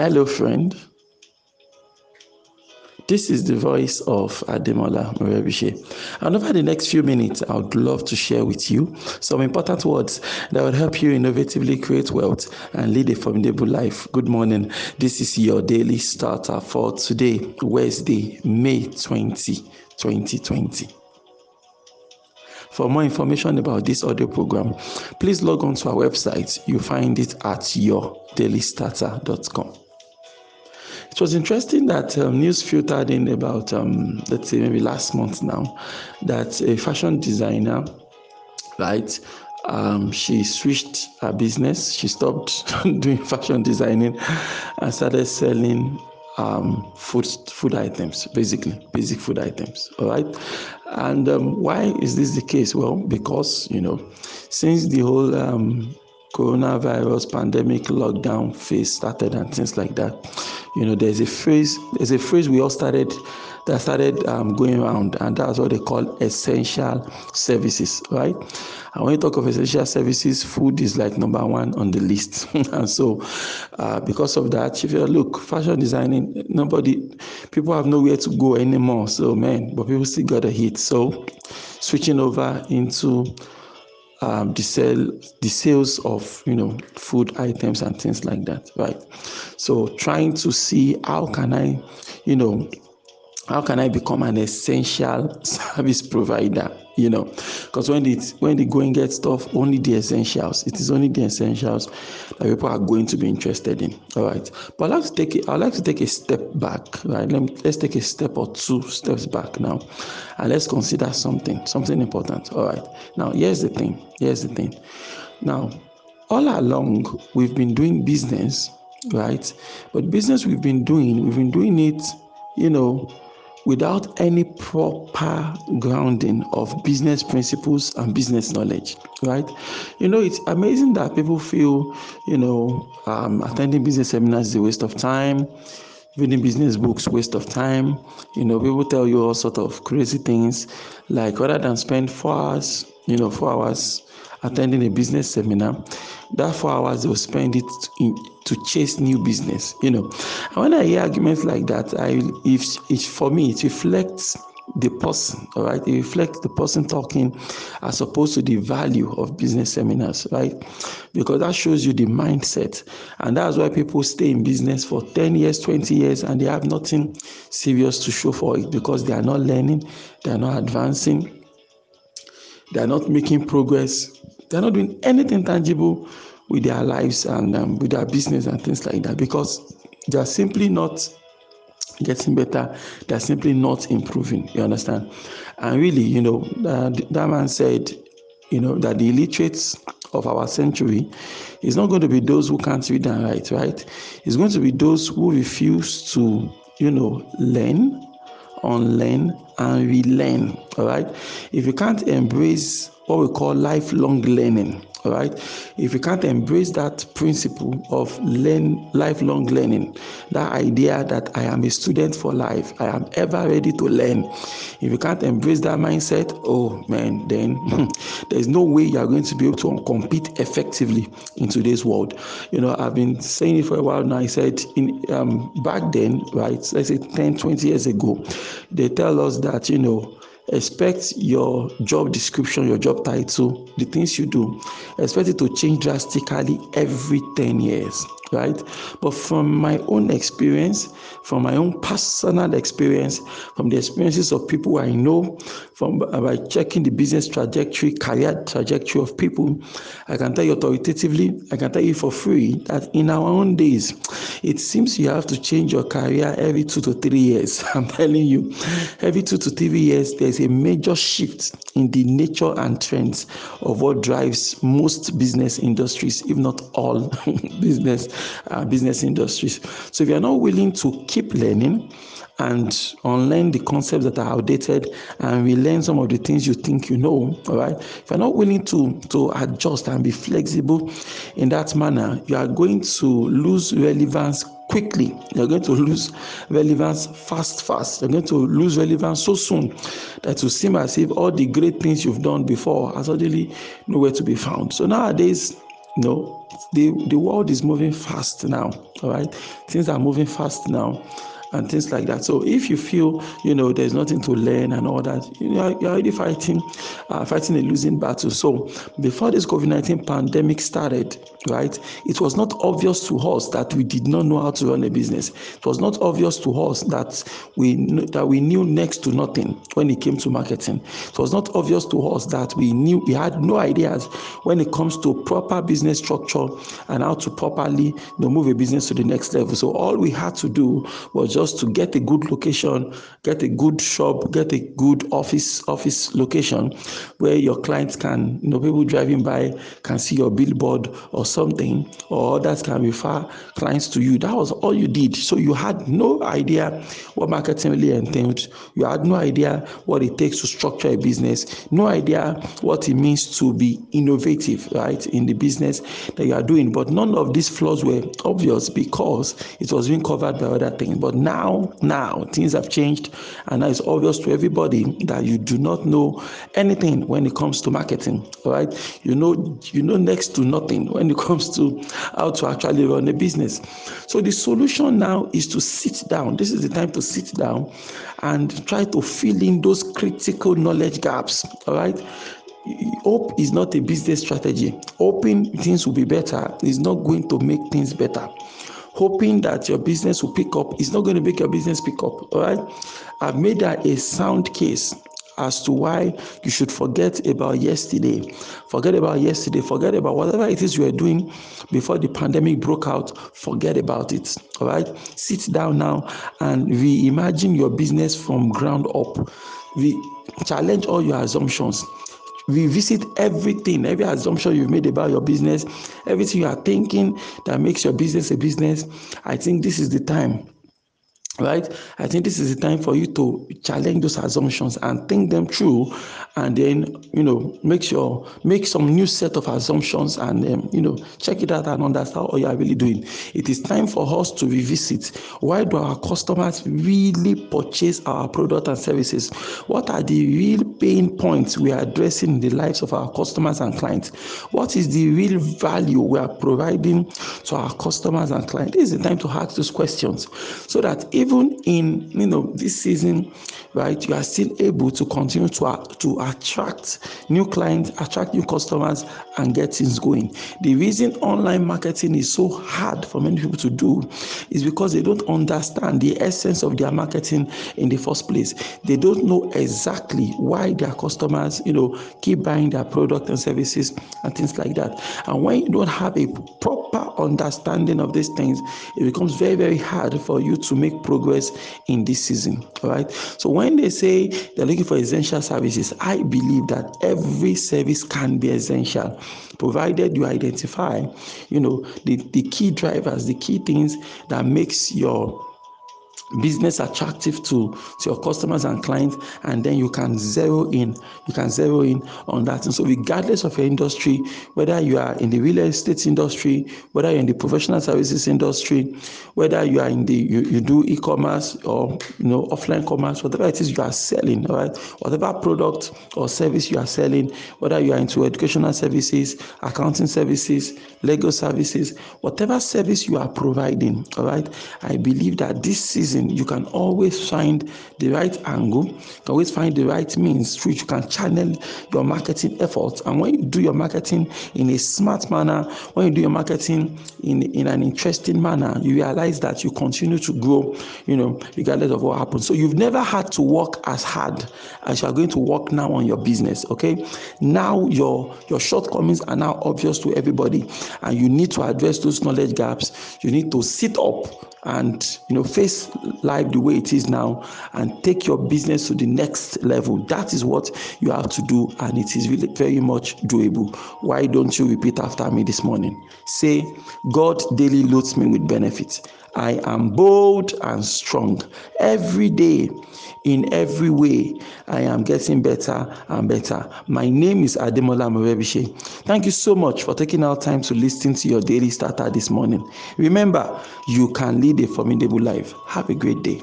Hello, friend. This is the voice of Ademola Morebise. And over the next few minutes, I would love to share with you some important words that will help you innovatively create wealth and lead a formidable life. Good morning. This is your daily starter for today, Wednesday, May 20, 2020. For more information about this audio program, please log on to our website. You find it at yourdailystarter.com. It was interesting that um, news filtered in about, um, let's say, maybe last month now, that a fashion designer, right, um, she switched her business. She stopped doing fashion designing and started selling um, food food items, basically basic food items. All right, and um, why is this the case? Well, because you know, since the whole um, coronavirus pandemic lockdown phase started and things like that. You know there's a phrase there's a phrase we all started that started um, going around and that's what they call essential services right? And when you talk of essential services food is like number one on the list. And so uh, because of that if you look fashion designing nobody people have nowhere to go anymore so man but people still got a hit. So switching over into um, the sale the sales of you know food items and things like that right? So trying to see how can i you know how can i become an essential service provider? You know because when it when the going get stuff only the essentials it is only the essentials that people are going to be interested in. All right. But i'd like to take i'd like to take a step back right? Let me, let's take a step or two steps back now and let's consider something something important. All right. Now here's the thing here's the thing. Now all along we've been doing business right? But business we've been doing we've been doing it you know without any proper grounding of business principles and business knowledge right? You know it's amazing that people feel you know um, attending business seminars is a waste of time. Reading business books waste of time. You know people tell you all sort of crazy things like rather than spend four hours you know four hours attending a business seminar. That four hours they'll spend it in, to chase new business you know. And when i hear arguments like that i if, if for me it reflects the person all right? It reflects the person talking as opposed to the value of business seminars right? Because that shows you the mindset. And that's why people stay in business for 10 years 20 years and they have nothing serious to show for it because they are not learning they are not advancing they are not making progress. They're not doing anything tangible with their lives and um, with their business and things like that because they are simply not getting better. They're simply not improving. You understand? And really you know uh, that man said you know that the illiterates of our century is not going to be those who can't read and write right? It's going to be those who refuse to you know learn unlearn and relearn all right? If you can't embrace what we call lifelong learning all right if you can't embrace that principle of learn lifelong learning that idea that i am a student for life i am ever ready to learn if you can't embrace that mindset oh man then there's no way you are going to be able to compete effectively in today's world. You know i've been saying it for a while now. I said in um, back then right let's say 10 20 years ago they tell us that you know expect your job description your job title the things you do. Expect it to change drastically every 10 years right? But from my own experience from my own personal experience from the experiences of people i know from uh, by checking the business trajectory career trajectory of people i can tell you authoritatively i can tell you for free that in our own days it seems you have to change your career every two to three years. I'm telling you every two to three years there's a major shift in the nature and trends of what drives most business industries if not all business uh, business industries. So if you're not willing to keep learning and unlearn the concepts that are outdated and relearn some of the things you think you know, all right? If you're not willing to, to adjust and be flexible in that manner, you are going to lose relevance quickly. You're going to lose relevance fast, fast. You're going to lose relevance so soon that it will seem as if all the great things you've done before are suddenly nowhere to be found. So nowadays, you know the the world is moving fast now all right? Things are moving fast now and things like that. So if you feel you know there's nothing to learn and all that, you know, you're already fighting uh, fighting a losing battle. So before this COVID-19 pandemic started, right, it was not obvious to us that we did not know how to run a business. It was not obvious to us that we that we knew next to nothing when it came to marketing. It was not obvious to us that we knew we had no ideas when it comes to proper business structure and how to properly you know, move a business to the next level. So all we had to do was just just to get a good location, get a good shop, get a good office office location where your clients can, you know, people driving by can see your billboard or something, or others can refer clients to you. That was all you did. So you had no idea what marketing really entailed. You had no idea what it takes to structure a business, no idea what it means to be innovative, right, in the business that you are doing. But none of these flaws were obvious because it was being covered by other things. But now now, now things have changed, and now it's obvious to everybody that you do not know anything when it comes to marketing. Right? You know, you know next to nothing when it comes to how to actually run a business. So the solution now is to sit down. This is the time to sit down and try to fill in those critical knowledge gaps. All right hope is not a business strategy hoping things will be better is not going to make things better hoping that your business will pick up is not going to make your business pick up. All right. I've made that a sound case as to why you should forget about yesterday. Forget about yesterday. Forget about whatever it is you were doing before the pandemic broke out. Forget about it. All right. Sit down now and reimagine your business from ground up. We challenge all your assumptions revisit everything, every assumption you've made about your business, everything you are thinking that makes your business a business. I think this is the time right? I think this is the time for you to challenge those assumptions and think them through and then you know make sure make some new set of assumptions and um, you know check it out and understand what you are really doing. It is time for us to revisit. Why do our customers really purchase our product and services? What are the real pain points we are addressing in the lives of our customers and clients? What is the real value we are providing to our customers and clients? This is the time to ask those questions so that even in you know this season right you are still able to continue to, to attract new clients attract new customers and get things going the reason online marketing is so hard for many people to do is because they don't understand the essence of their marketing in the first place they don't know exactly why their customers you know keep buying their product and services and things like that and when you don't have a proper understanding of these things it becomes very very hard for you to make progress in this season. All right. So when they say they're looking for essential services, I believe that every service can be essential, provided you identify, you know, the, the key drivers, the key things that makes your business attractive to, to your customers and clients and then you can zero in you can zero in on that and so regardless of your industry whether you are in the real estate industry whether you're in the professional services industry whether you are in the you, you do e-commerce or you know offline commerce whatever it is you are selling all right? Whatever product or service you are selling whether you are into educational services accounting services legal services whatever service you are providing all right? I believe that this season you can always find the right angle, you can always find the right means through which you can channel your marketing efforts. And when you do your marketing in a smart manner, when you do your marketing in, in an interesting manner, you realize that you continue to grow, you know, regardless of what happens. So you've never had to work as hard as you are going to work now on your business. Okay. Now your your shortcomings are now obvious to everybody, and you need to address those knowledge gaps. You need to sit up and you know face life the way it is now and take your business to the next level that is what you have to do and it is really very much doable why don't you repeat after me this morning say god daily loads me with benefits I am bold and strong. Every day, in every way, I am getting better and better. My name is Ademola Morebise. Thank you so much for taking our time to listen to your daily starter this morning. Remember, you can lead a formidable life. Have a great day.